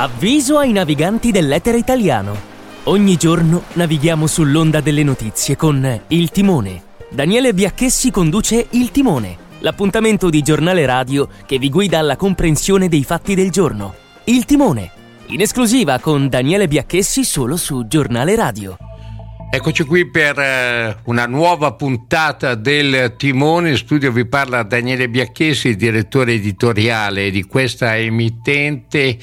Avviso ai naviganti dell'etere italiano. Ogni giorno navighiamo sull'onda delle notizie con Il Timone. Daniele Biacchessi conduce Il Timone, l'appuntamento di giornale radio che vi guida alla comprensione dei fatti del giorno. Il Timone, in esclusiva con Daniele Biacchessi solo su Giornale Radio. Eccoci qui per eh, una nuova puntata del Timone. In studio vi parla Daniele Biacchessi, direttore editoriale di questa emittente.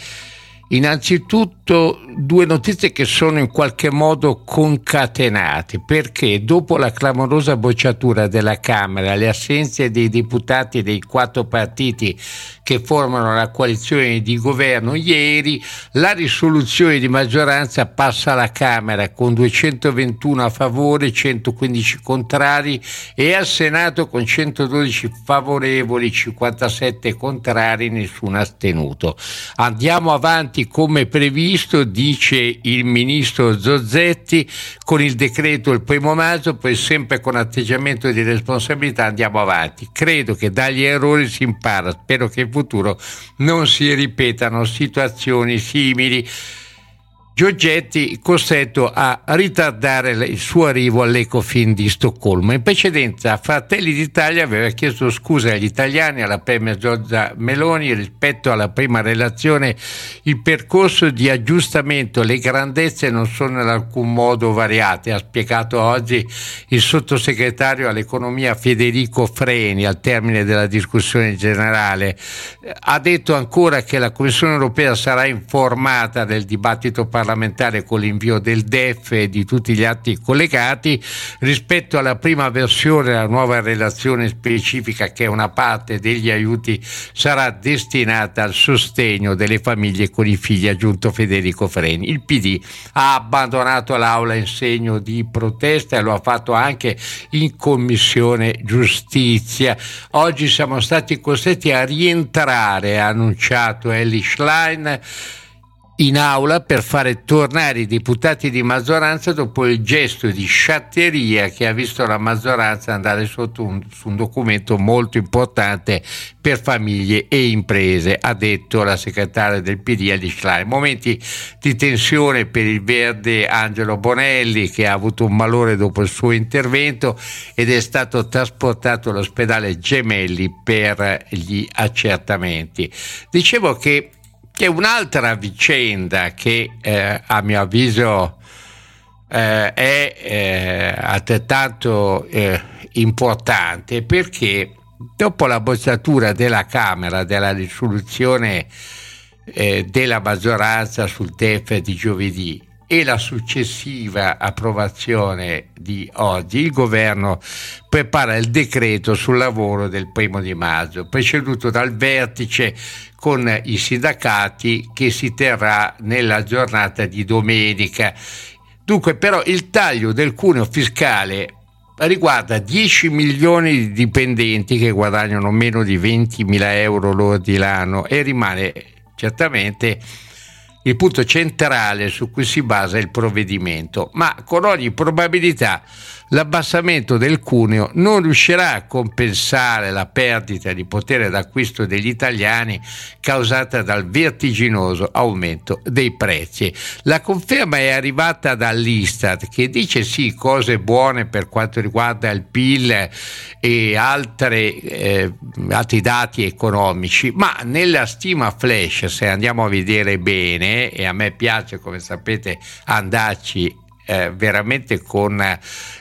Innanzitutto due notizie che sono in qualche modo concatenate perché dopo la clamorosa bocciatura della Camera, le assenze dei deputati dei quattro partiti che formano la coalizione di governo ieri, la risoluzione di maggioranza passa alla Camera con 221 a favore, 115 contrari e al Senato con 112 favorevoli, 57 contrari, nessuno astenuto. Andiamo avanti come previsto, dice il ministro Zozzetti, con il decreto il primo maggio, poi sempre con atteggiamento di responsabilità andiamo avanti. Credo che dagli errori si impara, spero che futuro non si ripetano situazioni simili. Giorgetti costretto a ritardare il suo arrivo all'Ecofin di Stoccolma. In precedenza Fratelli d'Italia aveva chiesto scusa agli italiani, alla Premier Giorgia Meloni rispetto alla prima relazione. Il percorso di aggiustamento, le grandezze non sono in alcun modo variate, ha spiegato oggi il sottosegretario all'economia Federico Freni al termine della discussione generale. Ha detto ancora che la Commissione europea sarà informata del dibattito parlamentare parlamentare con l'invio del DEF e di tutti gli atti collegati rispetto alla prima versione la nuova relazione specifica che una parte degli aiuti sarà destinata al sostegno delle famiglie con i figli aggiunto Federico Freni. Il PD ha abbandonato l'aula in segno di protesta e lo ha fatto anche in commissione giustizia. Oggi siamo stati costretti a rientrare, ha annunciato Ellie Schlein in aula per fare tornare i deputati di maggioranza dopo il gesto di sciatteria che ha visto la maggioranza andare sotto un, su un documento molto importante per famiglie e imprese, ha detto la segretaria del PD Alice Schlein. Momenti di tensione per il verde Angelo Bonelli che ha avuto un malore dopo il suo intervento ed è stato trasportato all'ospedale Gemelli per gli accertamenti. Dicevo che che un'altra vicenda che eh, a mio avviso eh, è eh, altrettanto eh, importante perché dopo la bocciatura della Camera della risoluzione eh, della maggioranza sul TEF di giovedì e la successiva approvazione di oggi, il governo prepara il decreto sul lavoro del primo di maggio, preceduto dal vertice con i sindacati che si terrà nella giornata di domenica. Dunque però il taglio del cuneo fiscale riguarda 10 milioni di dipendenti che guadagnano meno di 20 mila euro lordi l'anno e rimane certamente il punto centrale su cui si basa il provvedimento, ma con ogni probabilità l'abbassamento del cuneo non riuscirà a compensare la perdita di potere d'acquisto degli italiani causata dal vertiginoso aumento dei prezzi. La conferma è arrivata dall'Istat che dice sì cose buone per quanto riguarda il PIL e altre, eh, altri dati economici, ma nella stima flash, se andiamo a vedere bene, e a me piace come sapete andarci eh, veramente con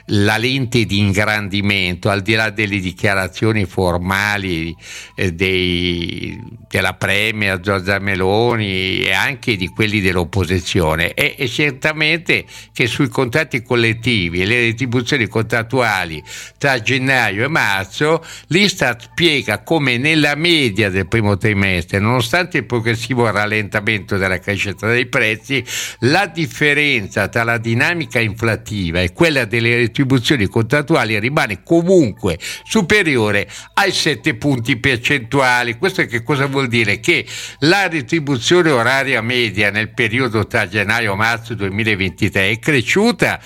la lente di ingrandimento, al di là delle dichiarazioni formali eh, dei, della Premier Giorgia Meloni e anche di quelli dell'opposizione, è, è certamente che sui contratti collettivi e le retribuzioni contrattuali tra gennaio e marzo l'Istat spiega come nella media del primo trimestre, nonostante il progressivo rallentamento della crescita dei prezzi, la differenza tra la dinamica inflattiva e quella delle retribuzioni contrattuali rimane comunque superiore ai 7 punti percentuali. Questo che cosa vuol dire? Che la retribuzione oraria media nel periodo tra gennaio e marzo 2023 è cresciuta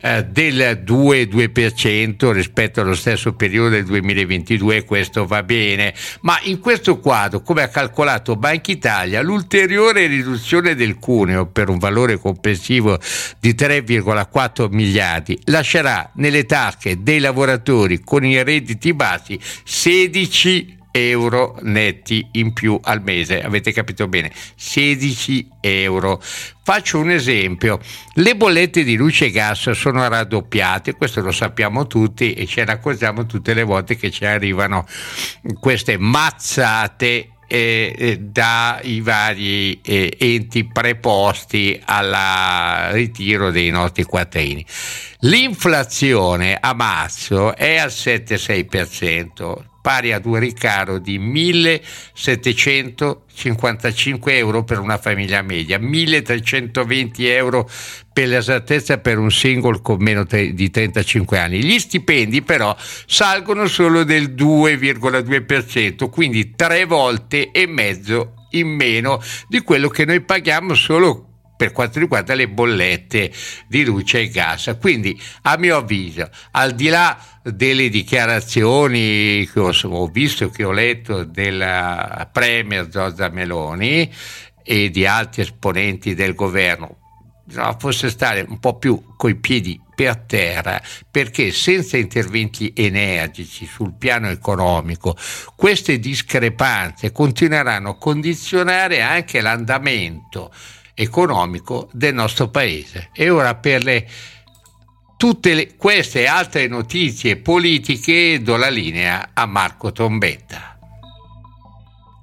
eh, del 2-2% rispetto allo stesso periodo del 2022, questo va bene, ma in questo quadro, come ha calcolato Banca Italia, l'ulteriore riduzione del cuneo per un valore complessivo di 3,4 miliardi lascerà nelle tasche dei lavoratori con i redditi bassi 16 euro netti in più al mese. Avete capito bene? 16 euro. Faccio un esempio, le bollette di luce e gas sono raddoppiate, questo lo sappiamo tutti e ce ne accorgiamo tutte le volte che ci arrivano queste mazzate eh, eh dai vari eh, enti preposti al ritiro dei nostri quattrini. L'inflazione a marzo è al 7,6%, pari ad un ricaro di 1.755 euro per una famiglia media, 1.320 euro per l'esattezza per un single con meno di 35 anni. Gli stipendi però salgono solo del 2,2%, quindi tre volte e mezzo in meno di quello che noi paghiamo solo per quanto riguarda le bollette di luce e gas. Quindi, a mio avviso, al di là delle dichiarazioni che ho, ho visto, che ho letto della Premier Giorgia Meloni e di altri esponenti del governo, bisogna forse stare un po' più coi piedi per terra perché senza interventi energici sul piano economico queste discrepanze continueranno a condizionare anche l'andamento economico del nostro paese. E ora per le, tutte le, queste altre notizie politiche do la linea a Marco Trombetta.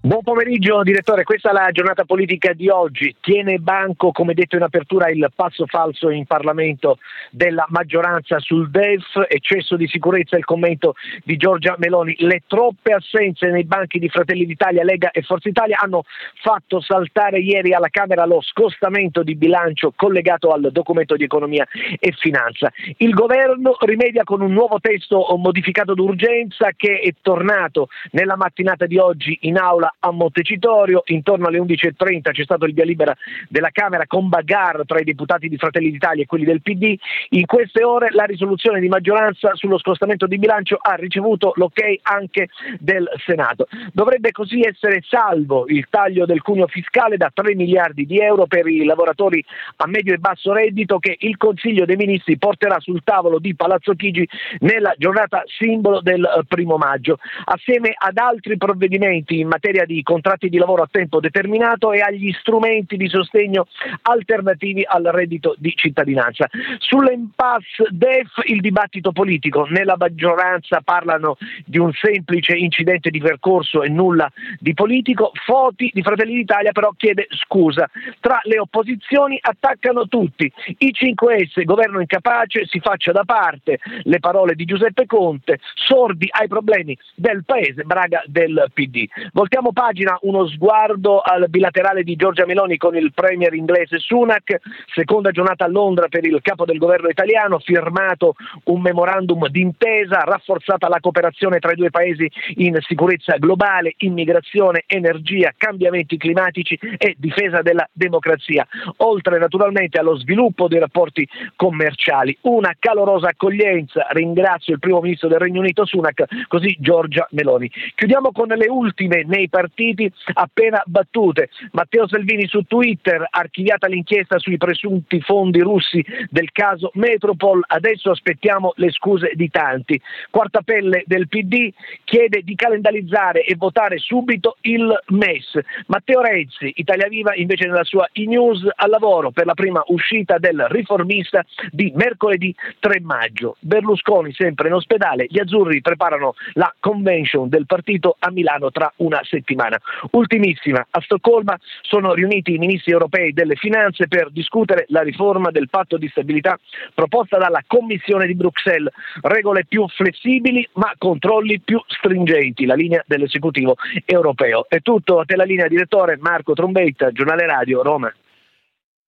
Buon pomeriggio direttore, questa è la giornata politica di oggi. Tiene banco, come detto in apertura, il passo falso in Parlamento della maggioranza sul DEF, eccesso di sicurezza il commento di Giorgia Meloni. Le troppe assenze nei banchi di Fratelli d'Italia, Lega e Forza Italia hanno fatto saltare ieri alla Camera lo scostamento di bilancio collegato al documento di economia e finanza. Il governo rimedia con un nuovo testo modificato d'urgenza che è tornato nella mattinata di oggi in aula a Montecitorio, intorno alle 11.30 c'è stato il via libera della Camera con bagarre tra i deputati di Fratelli d'Italia e quelli del PD, in queste ore la risoluzione di maggioranza sullo scostamento di bilancio ha ricevuto l'ok anche del Senato. Dovrebbe così essere salvo il taglio del cuneo fiscale da 3 miliardi di euro per i lavoratori a medio e basso reddito che il Consiglio dei Ministri porterà sul tavolo di Palazzo Chigi nella giornata simbolo del eh, primo maggio, assieme ad altri provvedimenti in materia di contratti di lavoro a tempo determinato e agli strumenti di sostegno alternativi al reddito di cittadinanza. Sull'impasse DEF il dibattito politico, nella maggioranza parlano di un semplice incidente di percorso e nulla di politico, Foti di Fratelli d'Italia però chiede scusa, tra le opposizioni attaccano tutti, i 5S, governo incapace, si faccia da parte, le parole di Giuseppe Conte, sordi ai problemi del Paese, Braga del PD. Voltiamo pagina uno sguardo al bilaterale di Giorgia Meloni con il premier inglese Sunak, seconda giornata a Londra per il capo del governo italiano, firmato un memorandum d'intesa, rafforzata la cooperazione tra i due paesi in sicurezza globale, immigrazione, energia, cambiamenti climatici e difesa della democrazia, oltre naturalmente allo sviluppo dei rapporti commerciali. Una calorosa accoglienza, ringrazio il primo ministro del Regno Unito Sunak, così Giorgia Meloni. Chiudiamo con le ultime nei partiti appena battute. Matteo Salvini su Twitter, archiviata l'inchiesta sui presunti fondi russi del caso Metropol, adesso aspettiamo le scuse di tanti. Quarta pelle del PD chiede di calendarizzare e votare subito il MES. Matteo Renzi, Italia Viva, invece nella sua e-news al lavoro per la prima uscita del riformista di mercoledì 3 maggio. Berlusconi sempre in ospedale, gli azzurri preparano la convention del partito a Milano tra una settimana settimana. Ultimissima, a Stoccolma sono riuniti i ministri europei delle finanze per discutere la riforma del patto di stabilità proposta dalla Commissione di Bruxelles, regole più flessibili ma controlli più stringenti, la linea dell'esecutivo europeo. È tutto, a te la linea direttore Marco Trombetta, giornale radio Roma.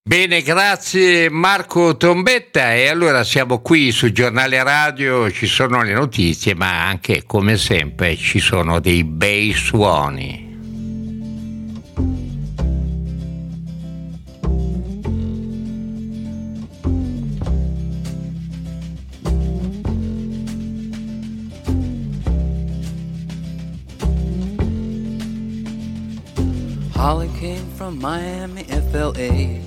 Bene, grazie Marco Trombetta e allora siamo qui su Giornale Radio, ci sono le notizie ma anche come sempre ci sono dei bei suoni. Holly came from Miami, FLA.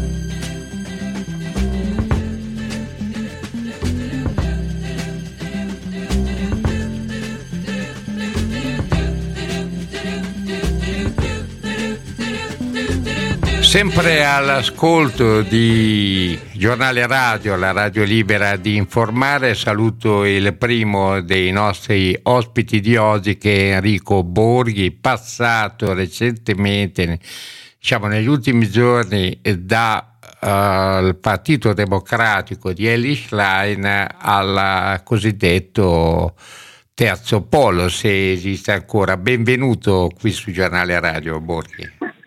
Sempre all'ascolto di giornale radio, la radio libera di informare, saluto il primo dei nostri ospiti di oggi che è Enrico Borghi, passato recentemente, diciamo negli ultimi giorni, dal uh, Partito Democratico di Eli Schlein al cosiddetto terzo polo, se esiste ancora. Benvenuto qui su giornale radio Borghi.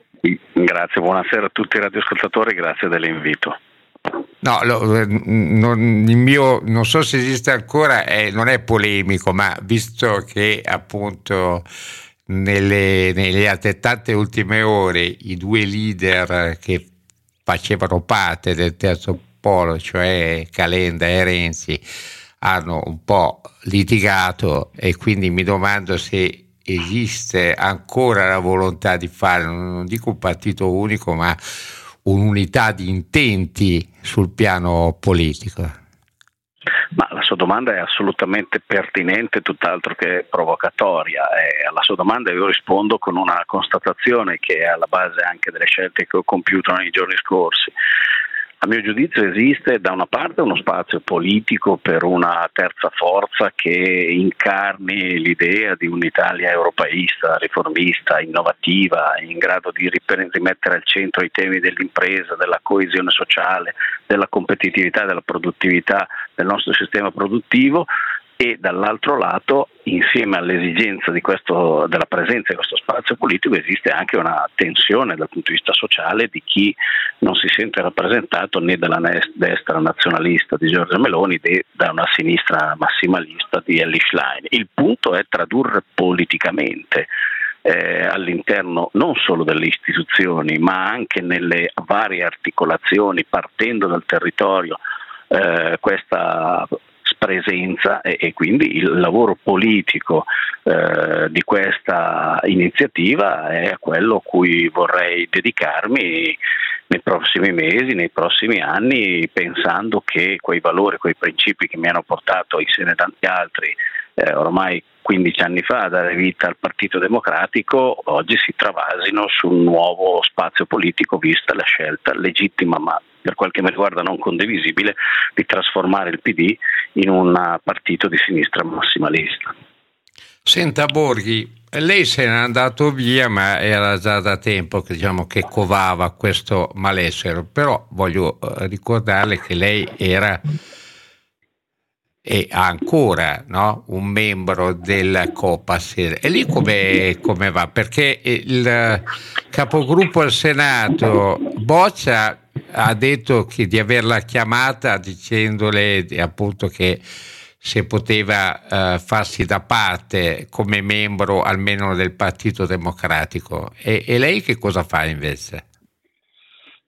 Grazie, buonasera a tutti i radioascoltatori, grazie dell'invito. No, lo, eh, non, il mio, non so se esiste ancora, eh, non è polemico, ma visto che appunto nelle, nelle altrettante ultime ore i due leader che facevano parte del terzo polo, cioè Calenda e Renzi, hanno un po' litigato e quindi mi domando se esiste ancora la volontà di fare, non dico un partito unico, ma un'unità di intenti sul piano politico? Ma la sua domanda è assolutamente pertinente, tutt'altro che provocatoria. E alla sua domanda io rispondo con una constatazione che è alla base anche delle scelte che ho compiuto nei giorni scorsi. A mio giudizio esiste da una parte uno spazio politico per una terza forza che incarni l'idea di un'Italia europeista, riformista, innovativa, in grado di rimettere al centro i temi dell'impresa, della coesione sociale, della competitività, della produttività del nostro sistema produttivo e dall'altro lato insieme all'esigenza questo, della presenza di questo spazio politico esiste anche una tensione dal punto di vista sociale di chi non si sente rappresentato né dalla destra nazionalista di Giorgia Meloni né da una sinistra massimalista di Ellie Schlein. Il punto è tradurre politicamente eh, all'interno non solo delle istituzioni ma anche nelle varie articolazioni partendo dal territorio eh, questa presenza e, e, quindi il lavoro politico eh, di questa iniziativa è quello a cui vorrei dedicarmi nei prossimi mesi, nei prossimi anni, pensando che quei valori, quei principi che mi hanno portato insieme a tanti altri eh, ormai 15 anni fa a dare vita al Partito Democratico, oggi si travasino su un nuovo spazio politico vista la scelta legittima ma per quel che mi riguarda non condivisibile di trasformare il PD in un partito di sinistra massimalista. Senta Borghi, lei se n'è andato via, ma era già da tempo che, diciamo, che covava questo malessere, però voglio eh, ricordarle che lei era e ancora no? un membro del Copasir. E lì come, va? Perché il capogruppo al Senato Boccia ha detto che, di averla chiamata dicendole appunto che se poteva uh, farsi da parte come membro almeno del Partito Democratico. E, e lei che cosa fa invece?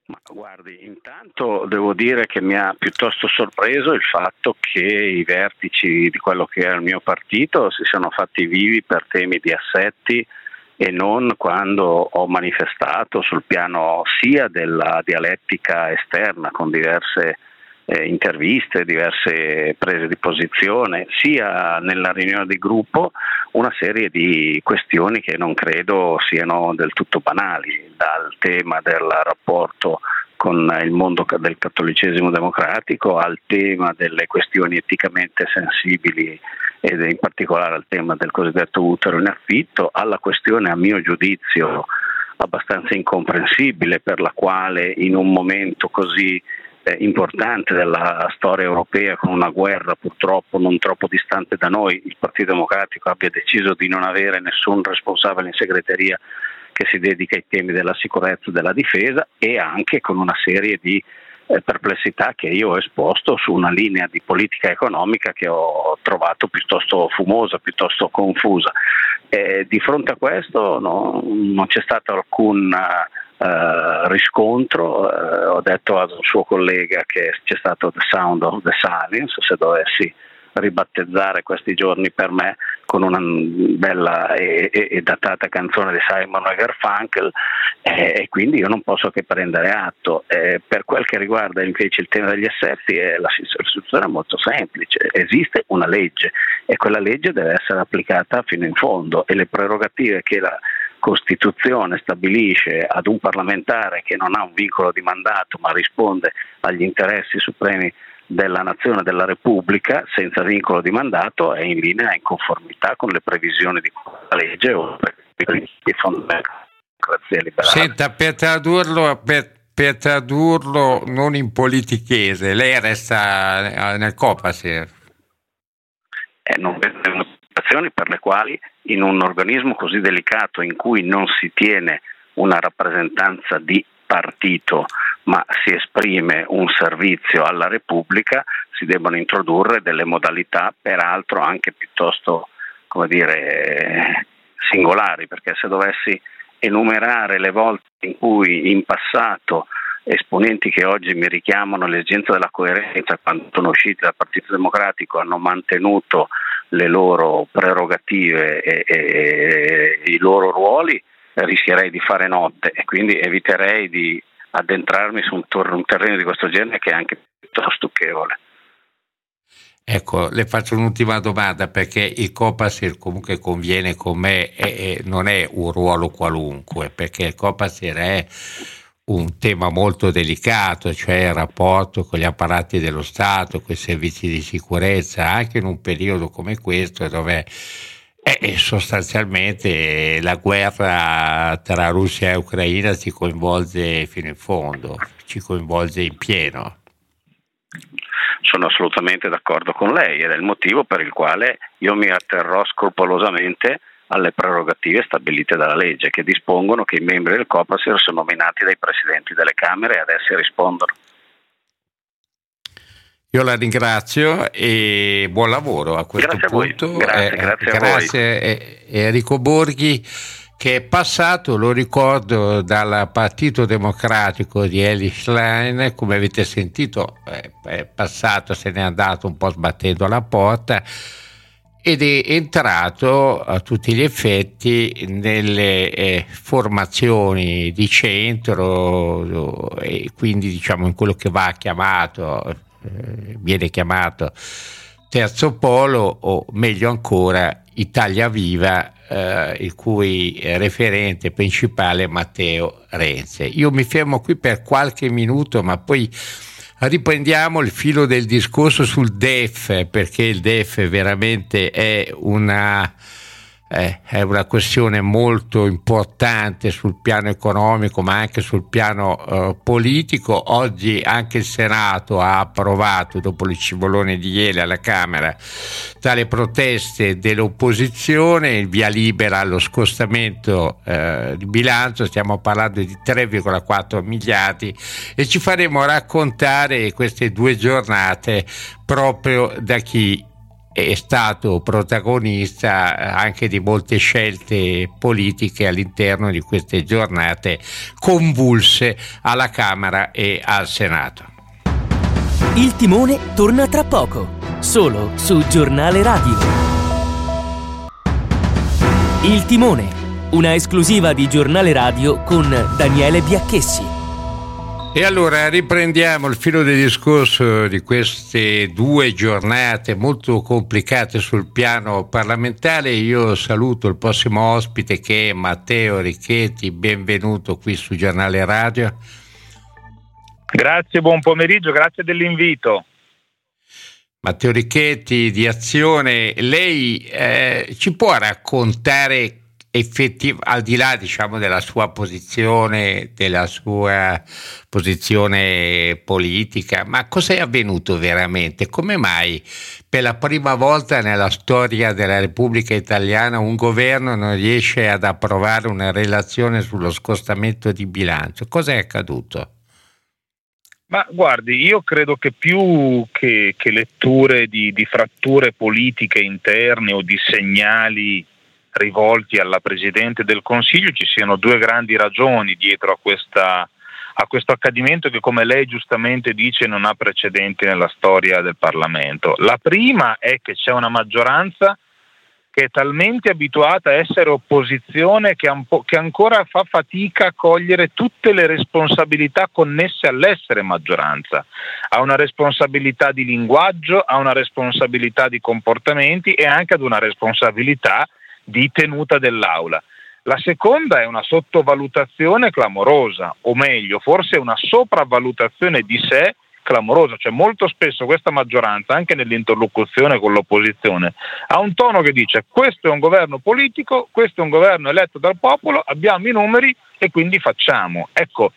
Ma guardi, intanto devo dire che mi ha piuttosto sorpreso il fatto che i vertici di quello che era il mio partito si siano fatti vivi per temi di assetti e non quando ho manifestato sul piano sia della dialettica esterna con diverse eh, interviste, diverse prese di posizione, sia nella riunione di gruppo una serie di questioni che non credo siano del tutto banali, dal tema del rapporto con il mondo del cattolicesimo democratico al tema delle questioni eticamente sensibili ed in particolare al tema del cosiddetto utero in affitto, alla questione a mio giudizio abbastanza incomprensibile per la quale in un momento così eh, importante della storia europea con una guerra purtroppo non troppo distante da noi, il Partito Democratico abbia deciso di non avere nessun responsabile in segreteria che si dedica ai temi della sicurezza e della difesa e anche con una serie di eh, perplessità che io ho esposto su una linea di politica economica che ho trovato piuttosto fumosa, piuttosto confusa. Eh, di fronte a questo no, non c'è stato alcun Uh, riscontro, uh, ho detto al suo collega che c'è stato The Sound of the Silence, se dovessi ribattezzare questi giorni per me con una bella e, e, e datata canzone di Simon e Garfunkel eh, e quindi io non posso che prendere atto. Eh, per quel che riguarda invece il tema degli assetti eh, la situazione è molto semplice, esiste una legge e quella legge deve essere applicata fino in fondo e le prerogative che la Costituzione stabilisce ad un parlamentare che non ha un vincolo di mandato ma risponde agli interessi supremi della nazione della Repubblica senza vincolo di mandato è in linea in conformità con le previsioni di questa legge o i principi fondamentali della democrazia liberale. Senta, per tradurlo, per, per tradurlo non in politichese, lei resta nel Copasir? Eh, non vedo motivazioni per le quali in un organismo così delicato in cui non si tiene una rappresentanza di partito ma si esprime un servizio alla Repubblica, si debbano introdurre delle modalità peraltro anche piuttosto dire, singolari, perché se dovessi enumerare le volte in cui in passato esponenti che oggi mi richiamano l'esigenza della coerenza quando sono usciti dal Partito Democratico hanno mantenuto le loro prerogative e, e, e i loro ruoli, rischierei di fare notte e quindi eviterei di addentrarmi su un, tor- un terreno di questo genere che è anche piuttosto stucchevole. Ecco, le faccio un'ultima domanda perché il Copasir comunque conviene con me e, e non è un ruolo qualunque, perché il Copasir è un tema molto delicato, cioè il rapporto con gli apparati dello Stato, con i servizi di sicurezza, anche in un periodo come questo dove è sostanzialmente la guerra tra Russia e Ucraina ci coinvolge fino in fondo, ci coinvolge in pieno. sono assolutamente d'accordo con lei ed è il motivo per il quale io mi atterrò scrupolosamente alle prerogative stabilite dalla legge che dispongono che i membri del COPASIR sono nominati dai presidenti delle Camere e ad essi rispondono. Io la ringrazio e buon lavoro a questo grazie punto. A grazie, eh, grazie, grazie eh, Enrico Borghi che è passato, lo ricordo, dal Partito Democratico di Eli Schlein, come avete sentito è passato, se n'è andato un po' sbattendo la porta ed è entrato a tutti gli effetti nelle eh, formazioni di centro e quindi diciamo in quello che va chiamato, eh, viene chiamato terzo polo o meglio ancora Italia Viva eh, il cui referente principale è Matteo Renze. Io mi fermo qui per qualche minuto, ma poi riprendiamo il filo del discorso sul DEF, perché il DEF veramente è una eh, è una questione molto importante sul piano economico ma anche sul piano eh, politico. Oggi anche il Senato ha approvato, dopo il cibolone di ieri alla Camera, tale proteste dell'opposizione, il via libera allo scostamento eh, di bilancio, stiamo parlando di 3,4 miliardi e ci faremo raccontare queste due giornate proprio da chi è stato protagonista anche di molte scelte politiche all'interno di queste giornate convulse alla Camera e al Senato. Il timone torna tra poco, solo su Giornale Radio. Il timone, una esclusiva di Giornale Radio con Daniele Biacchessi. E allora riprendiamo il filo del discorso di queste due giornate molto complicate sul piano parlamentare. Io saluto il prossimo ospite che è Matteo Ricchetti, benvenuto qui su Giornale Radio. Grazie, buon pomeriggio, grazie dell'invito. Matteo Ricchetti di Azione, lei eh, ci può raccontare effettiv- al di là diciamo, della sua posizione, della sua posizione politica, ma cos'è avvenuto veramente? Come mai per la prima volta nella storia della Repubblica Italiana un governo non riesce ad approvare una relazione sullo scostamento di bilancio? Cos'è accaduto? Ma guardi, io credo che più che, che letture di, di, fratture politiche interne o di segnali rivolti alla Presidente del Consiglio ci siano due grandi ragioni dietro a, questa, a questo accadimento che come lei giustamente dice non ha precedenti nella storia del Parlamento. La prima è che c'è una maggioranza che è talmente abituata a essere opposizione che, che, ancora fa fatica a cogliere tutte le responsabilità connesse all'essere maggioranza. Ha una responsabilità di linguaggio, ha una responsabilità di comportamenti e anche ad una responsabilità di tenuta dell'aula. La seconda è una sottovalutazione clamorosa, o meglio, forse una sopravvalutazione di sé clamorosa, cioè molto spesso questa maggioranza, anche nell'interlocuzione con l'opposizione, ha un tono che dice questo è un governo politico, questo è un governo eletto dal popolo, abbiamo i numeri e quindi facciamo. Ecco,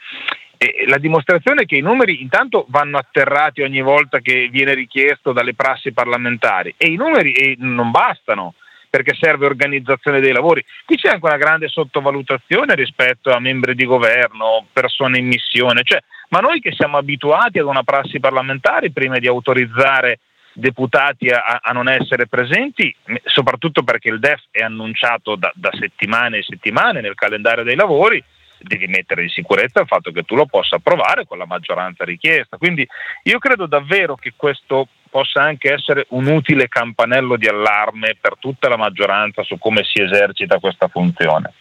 e la dimostrazione è che i numeri intanto vanno atterrati ogni volta che viene richiesto dalle prassi parlamentari e i numeri non bastano perché serve organizzazione dei lavori. Qui c'è anche una grande sottovalutazione rispetto a membri di governo, persone in missione, cioè, ma noi che siamo abituati ad una prassi parlamentare prima di autorizzare deputati a, a, non essere presenti, soprattutto perché il DEF è annunciato da, da settimane e settimane nel calendario dei lavori, devi mettere in sicurezza il fatto che tu lo possa approvare con la maggioranza richiesta. Quindi io credo davvero che questo possa anche essere un utile campanello di allarme per tutta la maggioranza su come si esercita questa funzione.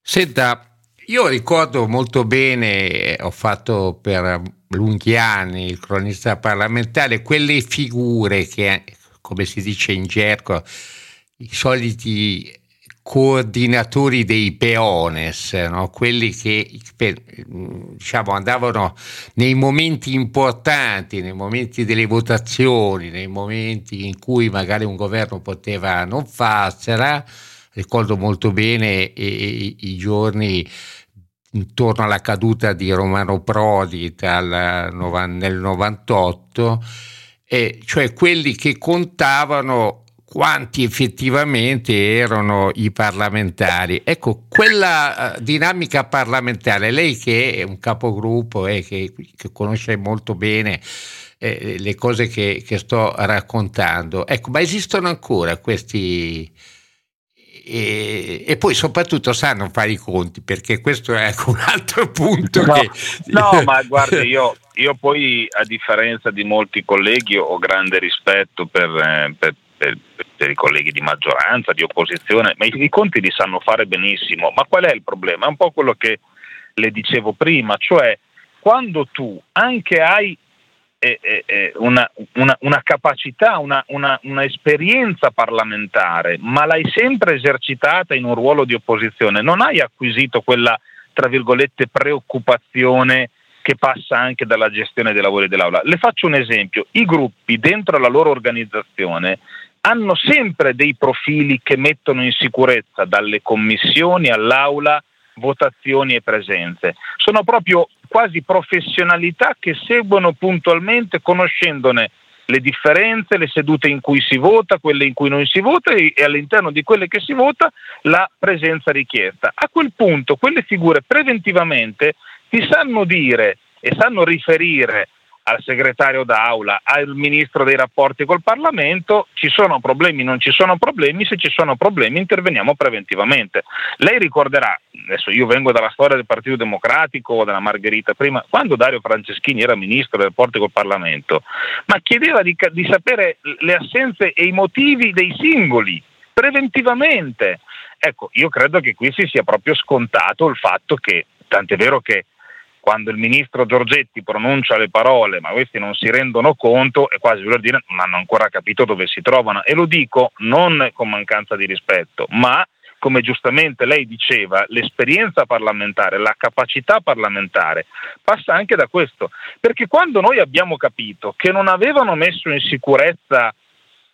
Senta, io ricordo molto bene, ho fatto per lunghi anni il cronista parlamentare, quelle figure che, come si dice in gergo, i soliti coordinatori dei peones, no? quelli che diciamo, andavano nei momenti importanti, nei momenti delle votazioni, nei momenti in cui magari un governo poteva non farcela. Ricordo molto bene i, i giorni intorno alla caduta di Romano Prodi dal, nel 98, e cioè quelli che contavano quanti effettivamente erano i parlamentari. Ecco, quella uh, dinamica parlamentare, lei che è un capogruppo e che, che conosce molto bene eh, le cose che, che, sto raccontando, ecco, ma esistono ancora questi... E, e, poi soprattutto sanno fare i conti perché questo è un altro punto no, che... no ma guardi io, io, poi a differenza di molti colleghi ho grande rispetto per, eh, per, per, per, i colleghi di maggioranza, di opposizione, ma i, i conti li sanno fare benissimo. Ma qual è il problema? È un po' quello che le dicevo prima, cioè quando tu anche hai eh, eh, una, una, una, capacità, una, una, esperienza parlamentare, ma l'hai sempre esercitata in un ruolo di opposizione, non hai acquisito quella, tra virgolette, preoccupazione che passa anche dalla gestione dei lavori dell'Aula. Le faccio un esempio, i gruppi dentro la loro organizzazione hanno sempre dei profili che mettono in sicurezza dalle commissioni all'Aula votazioni e presenze. Sono proprio quasi professionalità che seguono puntualmente, conoscendone le differenze, le sedute in cui si vota, quelle in cui non si vota e all'interno di quelle che si vota la presenza richiesta. A quel punto quelle figure preventivamente ti sanno dire e sanno riferire al segretario d'aula, al ministro dei rapporti col Parlamento, ci sono problemi, non ci sono problemi, se ci sono problemi interveniamo preventivamente. Lei ricorderà, adesso io vengo dalla storia del Partito Democratico della Margherita prima, quando Dario Franceschini era ministro dei rapporti col Parlamento, ma chiedeva di, di sapere le assenze e i motivi dei singoli preventivamente. Ecco, io credo che qui si sia proprio scontato il fatto che, tant'è vero che quando il ministro Giorgetti pronuncia le parole ma questi non si rendono conto è quasi voler dire non hanno ancora capito dove si trovano e lo dico non con mancanza di rispetto ma come giustamente lei diceva, l'esperienza parlamentare, la capacità parlamentare passa anche da questo, perché quando noi abbiamo capito che non avevano messo in sicurezza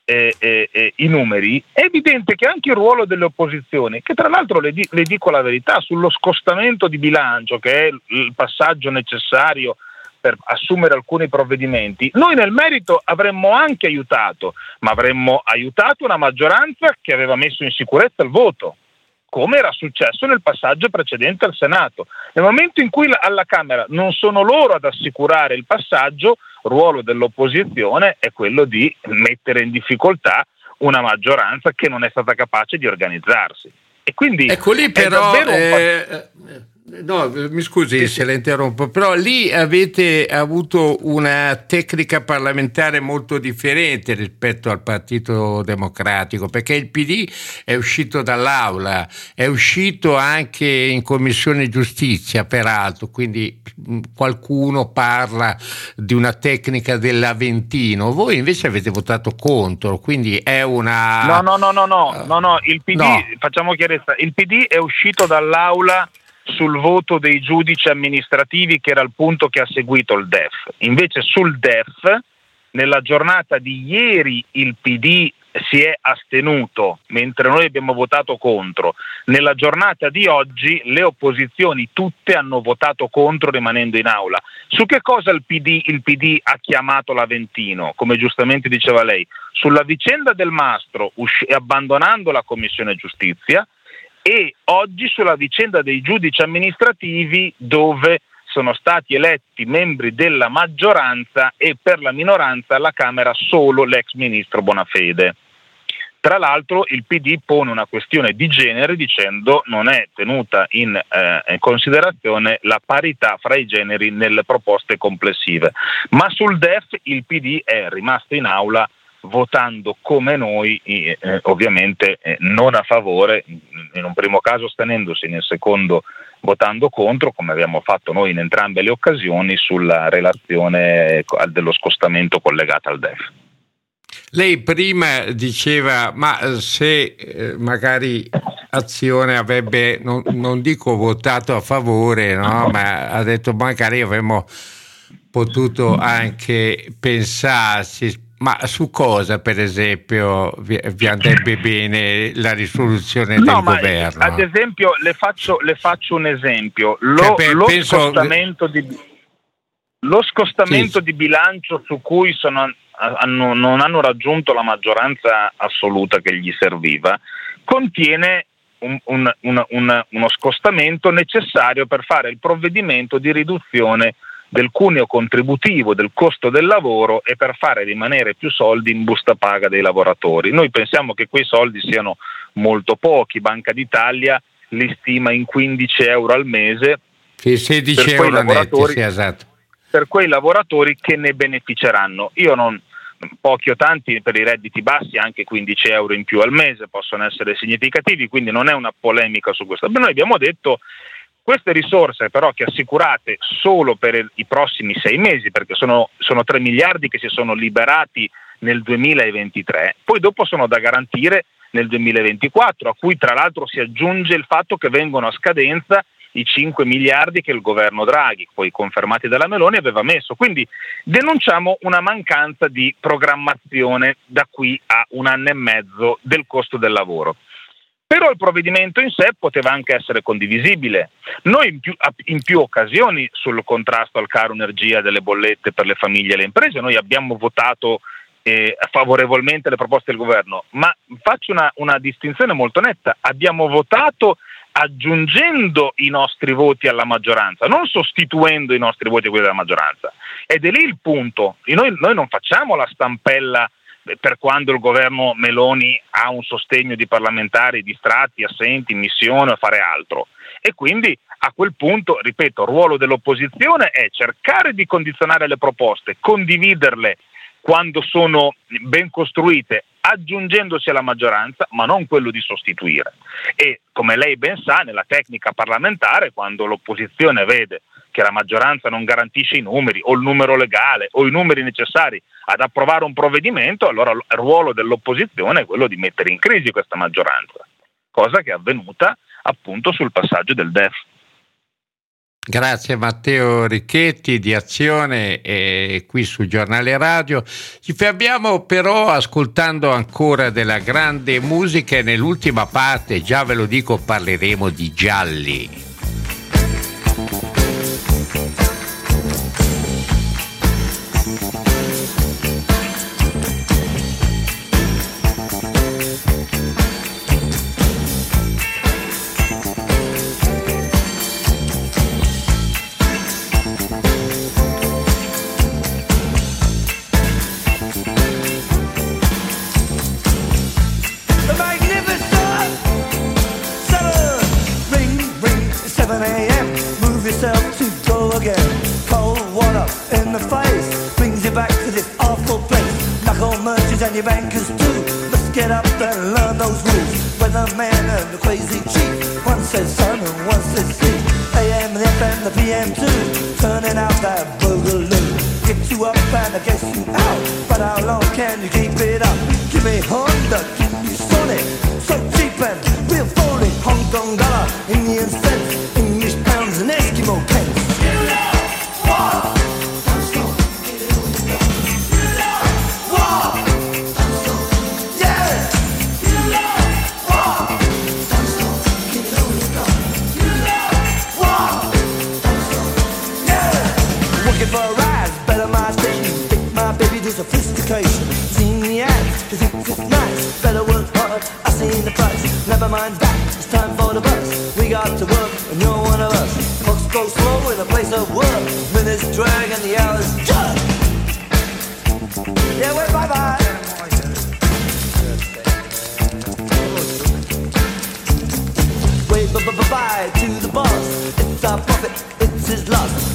eh, eh, i numeri, è evidente che anche il ruolo delle opposizioni, che tra l'altro le, di, le, dico la verità, sullo scostamento di bilancio, che è il passaggio necessario per assumere alcuni provvedimenti, noi nel merito avremmo anche aiutato, ma avremmo aiutato una maggioranza che aveva messo in sicurezza il voto come era successo nel passaggio precedente al Senato. Nel momento in cui alla Camera non sono loro ad assicurare il passaggio, ruolo dell'opposizione è quello di mettere in difficoltà una maggioranza che non è stata capace di organizzarsi. E quindi ecco lì però eh, No, mi scusi se la interrompo, però lì avete avuto una tecnica parlamentare molto differente rispetto al Partito Democratico, perché il PD è uscito dall'aula, è uscito anche in Commissione Giustizia, peraltro, quindi qualcuno parla di una tecnica dell'Aventino, voi invece avete votato contro, quindi è una... No, no, no, no, no, no, no. il PD, no. facciamo chiarezza, il PD è uscito dall'aula sul voto dei giudici amministrativi che era il punto che ha seguito il DEF. Invece sul DEF, nella giornata di ieri il PD si è astenuto, mentre noi abbiamo votato contro. Nella giornata di oggi le opposizioni tutte hanno votato contro rimanendo in aula. Su che cosa il PD, il PD ha chiamato l'Aventino, come giustamente diceva lei? Sulla vicenda del Mastro, usci- abbandonando la Commissione Giustizia, e oggi sulla vicenda dei giudici amministrativi dove sono stati eletti membri della maggioranza e per la minoranza alla Camera solo l'ex ministro Bonafede. Tra l'altro il PD pone una questione di genere dicendo non è tenuta in, eh, considerazione la parità fra i generi nelle proposte complessive. Ma sul DEF il PD è rimasto in aula votando come noi, eh, ovviamente eh, non a favore, in un primo caso astenendosi, nel secondo votando contro, come abbiamo fatto noi in entrambe le occasioni, sulla relazione dello scostamento collegata al DEF. Lei prima diceva, ma se eh, magari Azione avrebbe, non, non, dico votato a favore, no? ma ha detto magari avremmo potuto anche pensarsi Ma su cosa, per esempio, vi, vi andrebbe bene la risoluzione no, del governo? Ad esempio, le faccio, le faccio un esempio. Lo, cioè, per, lo penso... scostamento, di, lo scostamento sì. di bilancio su cui sono, hanno, non hanno raggiunto la maggioranza assoluta che gli serviva contiene un, un, un, uno scostamento necessario per fare il provvedimento di riduzione del cuneo contributivo, del costo del lavoro e per fare rimanere più soldi in busta paga dei lavoratori. Noi pensiamo che quei soldi siano molto pochi, Banca d'Italia li stima in 15 euro al mese. Sì, 16 euro netti, sì, esatto. Per quei lavoratori che ne beneficeranno. Io non, pochi o tanti per i redditi bassi anche 15 euro in più al mese possono essere significativi, quindi non è una polemica su questo. Noi abbiamo detto queste risorse però che assicurate solo per i prossimi sei mesi, perché sono, sono 3 miliardi che si sono liberati nel 2023, poi dopo sono da garantire nel 2024, a cui tra l'altro si aggiunge il fatto che vengono a scadenza i 5 miliardi che il governo Draghi, poi confermati dalla Meloni, aveva messo. Quindi denunciamo una mancanza di programmazione da qui a un anno e mezzo del costo del lavoro. Però il provvedimento in sé poteva anche essere condivisibile. Noi in più, in più, occasioni sul contrasto al caro energia delle bollette per le famiglie e le imprese, noi abbiamo votato eh, favorevolmente le proposte del governo, ma faccio una, una distinzione molto netta, abbiamo votato aggiungendo i nostri voti alla maggioranza, non sostituendo i nostri voti a quelli della maggioranza. Ed è lì il punto. Noi, noi non facciamo la stampella per quando il governo Meloni ha un sostegno di parlamentari distratti, assenti, in missione o fare altro. E quindi a quel punto, ripeto, il ruolo dell'opposizione è cercare di condizionare le proposte, condividerle quando sono ben costruite, aggiungendosi alla maggioranza, ma non quello di sostituire. E come lei ben sa, nella tecnica parlamentare, quando l'opposizione vede che la maggioranza non garantisce i numeri o il numero legale o i numeri necessari ad approvare un provvedimento, allora il ruolo dell'opposizione è quello di mettere in crisi questa maggioranza, cosa che è avvenuta appunto sul passaggio del DEF. Grazie Matteo Ricchetti di Azione e qui sul giornale radio. Ci fermiamo però ascoltando ancora della grande musica e nell'ultima parte, già ve lo dico, parleremo di gialli. it's nice. Better work hard, I seen the. Never mind it's time for the bus. We got to work, and you're one of us. Clocks go slow in a place of work. Minutes drag and the hours. Yeah, bye bye. Bye bye to the boss. It's our profit, it's his loss.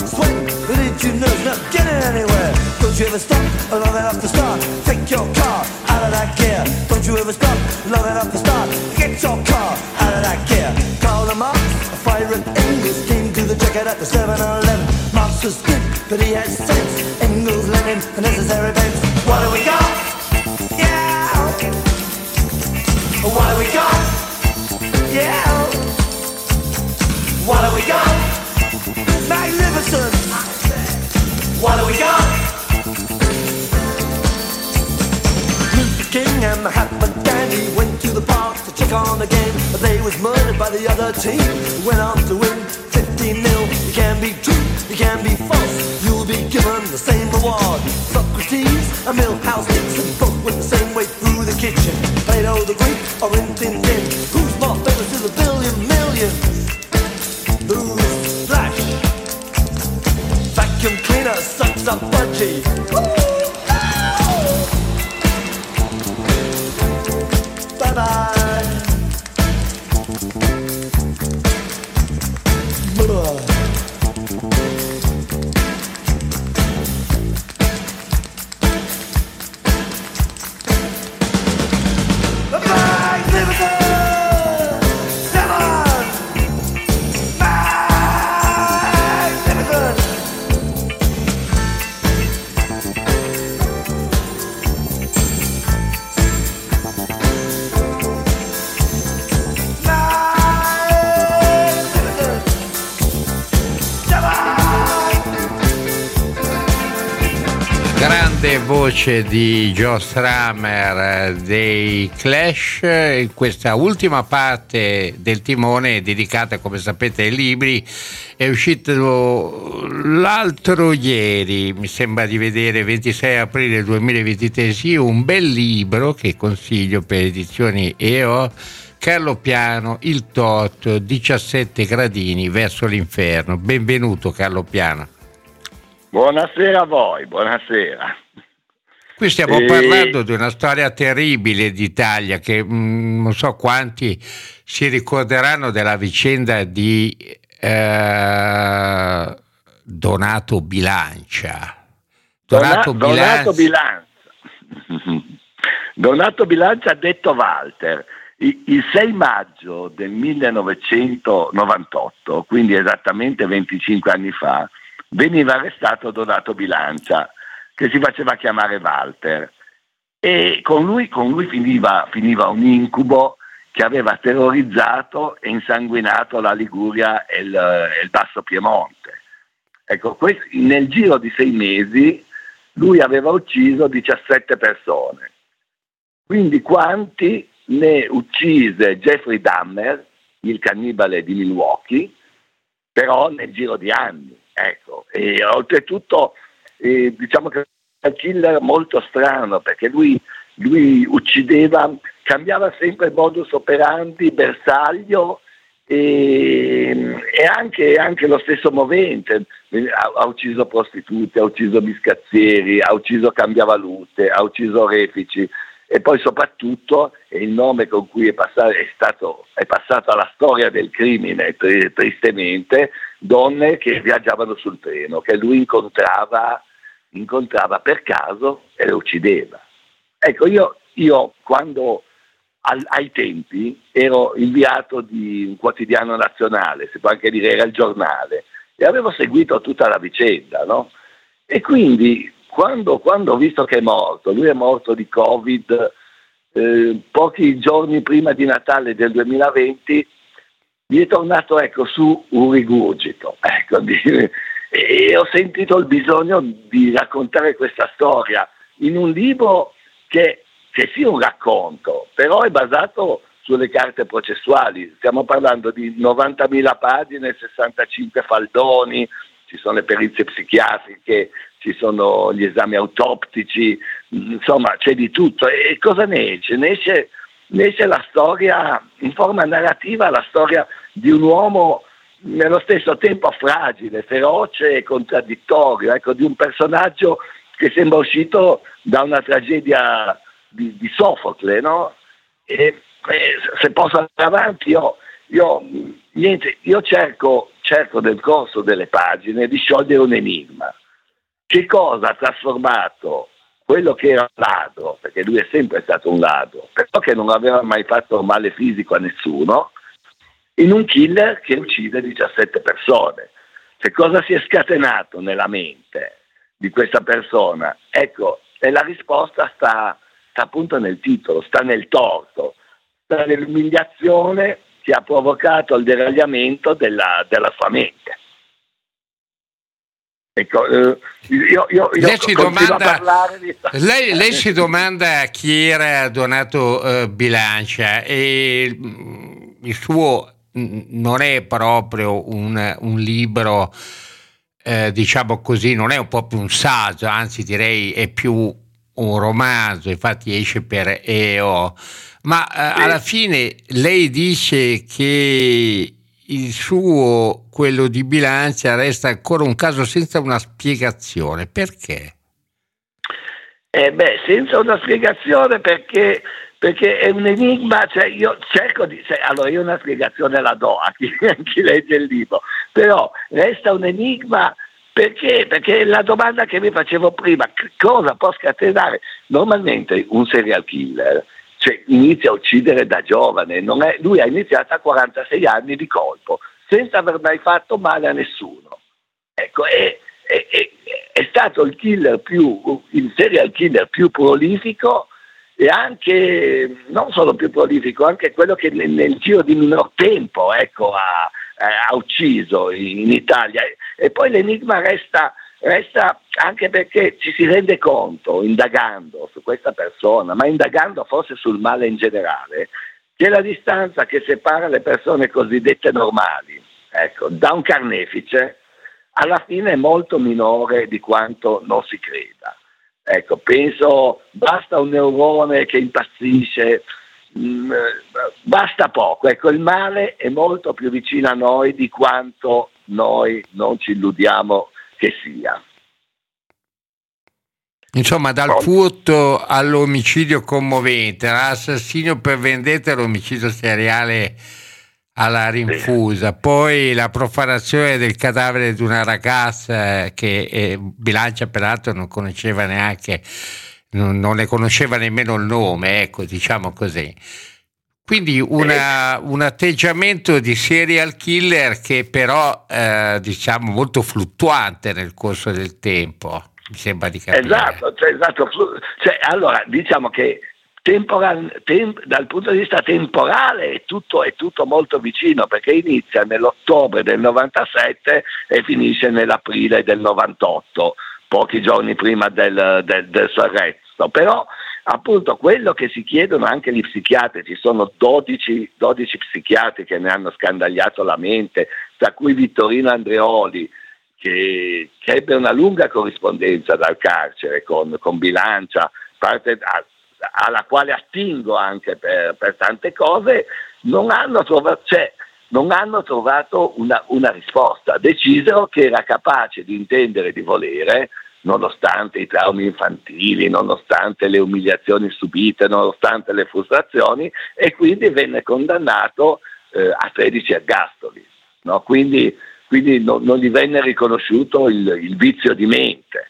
Your sweat? But did you notice not getting anywhere? Don't you ever stop long enough to start? Take your car out of that gear. Don't you ever stop long enough to start? Get your car out of that gear. Call them up, a fire and Engels came to the jacket at the 7-Eleven. Marx was good, but he had sense. Engels, Lenin, the necessary bends. What do we got? On the game, but they was murdered by the other team. Went on to win 15 nil. You can be true, you can be false. You'll be given the same reward. Socrates and Milhouse Dixon both went the same way through the kitchen. Plato the Greek or in Tin Tin. Who's more famous to the billion millions? Who's Flash? Vacuum cleaner sucks up budgie. Voce di Joe Stramer eh, dei Clash in questa ultima parte del timone dedicata come sapete ai libri è uscito l'altro ieri mi sembra di vedere 26 aprile 2023 sì, un bel libro che consiglio per edizioni EO Carlo Piano, il Tot, 17 gradini verso l'inferno. Benvenuto Carlo Piano. Buonasera a voi, buonasera. Qui stiamo E- parlando di una storia terribile d'Italia che mm, non so quanti si ricorderanno della vicenda di eh, Donato Bilancia. Donato, Dona- Donato Bilancia. Bilancia. Donato Bilancia ha detto Walter. Il 6 maggio del 1998, quindi esattamente 25 anni fa, veniva arrestato Donato Bilancia, che si faceva chiamare Walter. E con lui, con lui finiva, finiva un incubo che aveva terrorizzato e insanguinato la Liguria e il, il Basso Piemonte. Ecco, questo- nel giro di sei mesi lui aveva ucciso 17 persone. Quindi quanti ne uccise Jeffrey Dahmer, il cannibale di Milwaukee, però nel giro di anni. Ecco. E oltretutto eh, diciamo che è un killer molto strano perché lui, lui uccideva, cambiava sempre modus operandi, bersaglio e, e anche, anche lo stesso movente. Ha, ha ucciso prostitute, ha ucciso biscazzieri, ha ucciso cambiavalute, ha ucciso refici e poi soprattutto è il nome con cui è, passato, è, stato, è passata la storia del crimine tri- tristemente, donne che viaggiavano sul treno, che lui incontrava, incontrava per caso e le uccideva. Ecco, io, io quando al- ai tempi ero inviato di un quotidiano nazionale, si può anche dire era il giornale, e avevo seguito tutta la vicenda, no? E quindi quando, quando ho visto che è morto, lui è morto di Covid eh, pochi giorni prima di Natale del 2020, mi è tornato ecco, su un rigurgito. Ecco, di- e ho sentito il bisogno di raccontare questa storia in un libro che, che sia un racconto, però è basato sulle carte processuali. Stiamo parlando di 90.000 pagine, 65 faldoni, ci sono le perizie psichiatriche, ci sono gli esami autoptici, insomma c'è di tutto. E cosa ne esce? Ne esce, ne esce la storia, in forma narrativa, la storia di un uomo nello stesso tempo fragile, feroce e contraddittorio, ecco, di un personaggio che sembra uscito da una tragedia di, di Sofocle, no? E, e se posso andare avanti, io, io, niente, io cerco, cerco nel corso delle pagine di sciogliere un enigma. Che cosa ha trasformato quello che era ladro, perché lui è sempre stato un ladro, però che non aveva mai fatto male fisico a nessuno, in un killer che uccide 17 persone. Che cosa si è scatenato nella mente di questa persona? Ecco, e la risposta sta, sta appunto nel titolo, sta nel torto, sta nell'umiliazione che ha provocato il deragliamento della, della sua mente. Ecco, eh, io, io, io lei, si domanda, di... lei, lei, si domanda chi era donato uh, Bilancia e mm, il suo non è proprio un, un libro, eh, diciamo così, non è un po' più un saggio, anzi direi è più un romanzo, infatti esce per EO, ma eh, alla fine lei dice che il suo, quello di Bilancia, resta ancora un caso senza una spiegazione. Perché? Eh beh, senza una spiegazione perché perché è un enigma, cioè io cerco di, cioè, allora io una spiegazione la do a chi, a chi legge il libro, però resta un enigma perché? Perché la domanda che vi facevo prima, cosa può scatenare? Normalmente un serial killer cioè, inizia a uccidere da giovane, è, lui ha iniziato a 46 anni di colpo, senza aver mai fatto male a nessuno. Ecco, è, è, è stato il, killer più, il serial killer più prolifico e anche non solo più prolifico, anche quello che nel, nel giro di minor tempo ecco, ha, ha, ucciso in Italia. E poi l'enigma resta, resta, anche perché ci si rende conto, indagando su questa persona, ma indagando forse sul male in generale, che la distanza che separa le persone cosiddette normali ecco, da un carnefice alla fine è molto minore di quanto non si creda. Ecco, penso basta un neurone che impazzisce, mh, mm, basta poco. Ecco, il male è molto più vicino a noi di quanto noi non ci illudiamo che sia. Insomma, dal furto all'omicidio commovente, l'assassinio per vendetta e l'omicidio seriale alla rinfusa, poi la profanazione del cadavere di una ragazza che eh, Bilancia peraltro non conosceva neanche, non, non, ne conosceva nemmeno il nome, ecco, diciamo così. Quindi una, un atteggiamento di serial killer che però eh, diciamo molto fluttuante nel corso del tempo, mi sembra di capire. Esatto, cioè, esatto. Cioè, allora diciamo che temporal, tem, dal punto di vista temporale è tutto, è tutto, molto vicino perché inizia nell'ottobre del 97 e finisce nell'aprile del 98, pochi giorni prima del, del, del arresto. Però appunto quello che si chiedono anche gli psichiatri, ci sono 12, 12 psichiatri che ne hanno scandagliato la mente, tra cui Vittorino Andreoli, che, che ebbe una lunga corrispondenza dal carcere con, con Bilancia, parte, alla quale attingo anche per, per tante cose, non hanno trovato, cioè, non hanno trovato una, una, risposta. Decisero che era capace di intendere di volere, nonostante i traumi infantili, nonostante le umiliazioni subite, nonostante le frustrazioni, e quindi venne condannato eh, a 13 ergastoli. No? Quindi, quindi no, non gli venne riconosciuto il, il vizio di mente.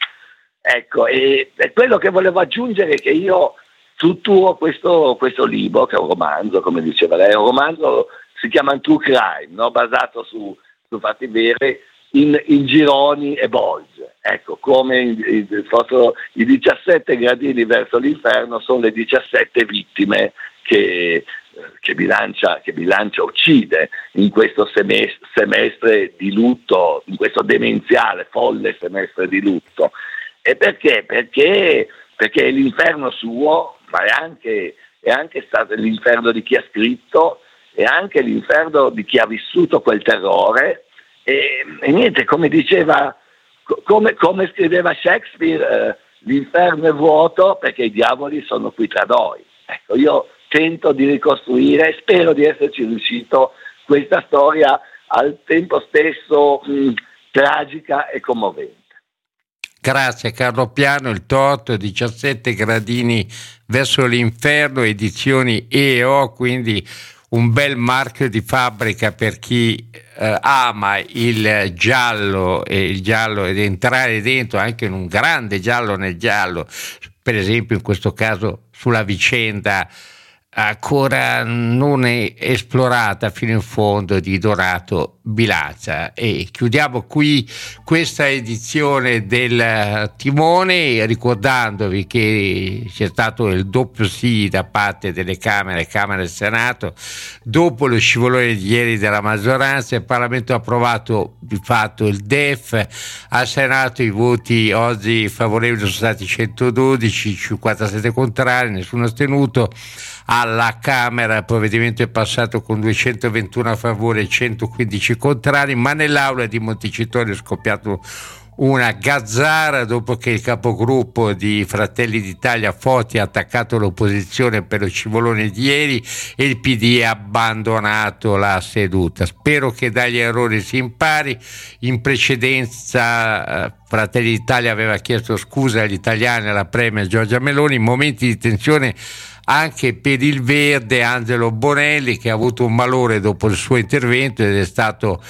Ecco, e, e, quello che volevo aggiungere è che io strutturo questo, questo, libro, che è un romanzo, come diceva lei, è un romanzo, si chiama True Crime, no? basato su, su, fatti veri, in, in, gironi e bolge. Ecco, come i, i 17 gradini verso l'inferno sono le 17 vittime che, che, bilancia, che bilancia, uccide in questo semestre, di lutto, in questo demenziale, folle semestre di lutto. E perché? Perché, perché l'inferno suo, ma è anche, è anche stato l'inferno di chi ha scritto, è anche l'inferno di chi ha vissuto quel terrore. E, e niente, come diceva, come, come scriveva Shakespeare, eh, l'inferno è vuoto perché i diavoli sono qui tra noi. Ecco, io tento di ricostruire, spero di esserci riuscito, questa storia al tempo stesso mh, tragica e commovente. Grazie Carlo Piano, il torto 17 gradini verso l'inferno, edizioni EO, quindi un bel marchio di fabbrica per chi eh, ama il giallo e il giallo ed entrare dentro anche in un grande giallo nel giallo, per esempio in questo caso sulla vicenda ancora non esplorata fino in fondo di Dorato Bilancia e chiudiamo qui questa edizione del Timone ricordandovi che c'è stato il doppio sì da parte delle Camere, Camera e Senato dopo lo scivolone di ieri della maggioranza il Parlamento ha approvato di fatto il DEF al Senato i voti oggi favorevoli sono stati 112 57 contrari, nessuno astenuto alla Camera il provvedimento è passato con 221 a favore e 115 contrari, ma nell'aula di Montecitorio è scoppiato una gazzara dopo che il capogruppo di Fratelli d'Italia Foti ha attaccato l'opposizione per lo scivolone di ieri e il PD ha abbandonato la seduta. Spero che dagli errori si impari. In precedenza eh, Fratelli d'Italia aveva chiesto scusa agli italiani alla Premier Giorgia Meloni in momenti di tensione anche per il verde Angelo Bonelli che ha avuto un malore dopo il suo intervento ed è stato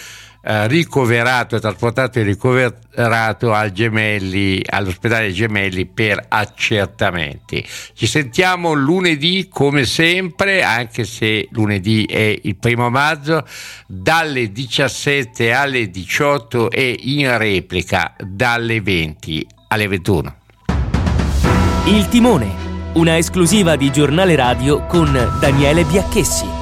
eh, ricoverato, trasportato e ricoverato al gemelli, all'ospedale Gemelli per accertamenti. Ci sentiamo lunedì come sempre, anche se lunedì è il primo maggio, dalle 17 alle 18 e in replica dalle 20 alle 21. Il timone una esclusiva di giornale radio con Daniele Biacchessi.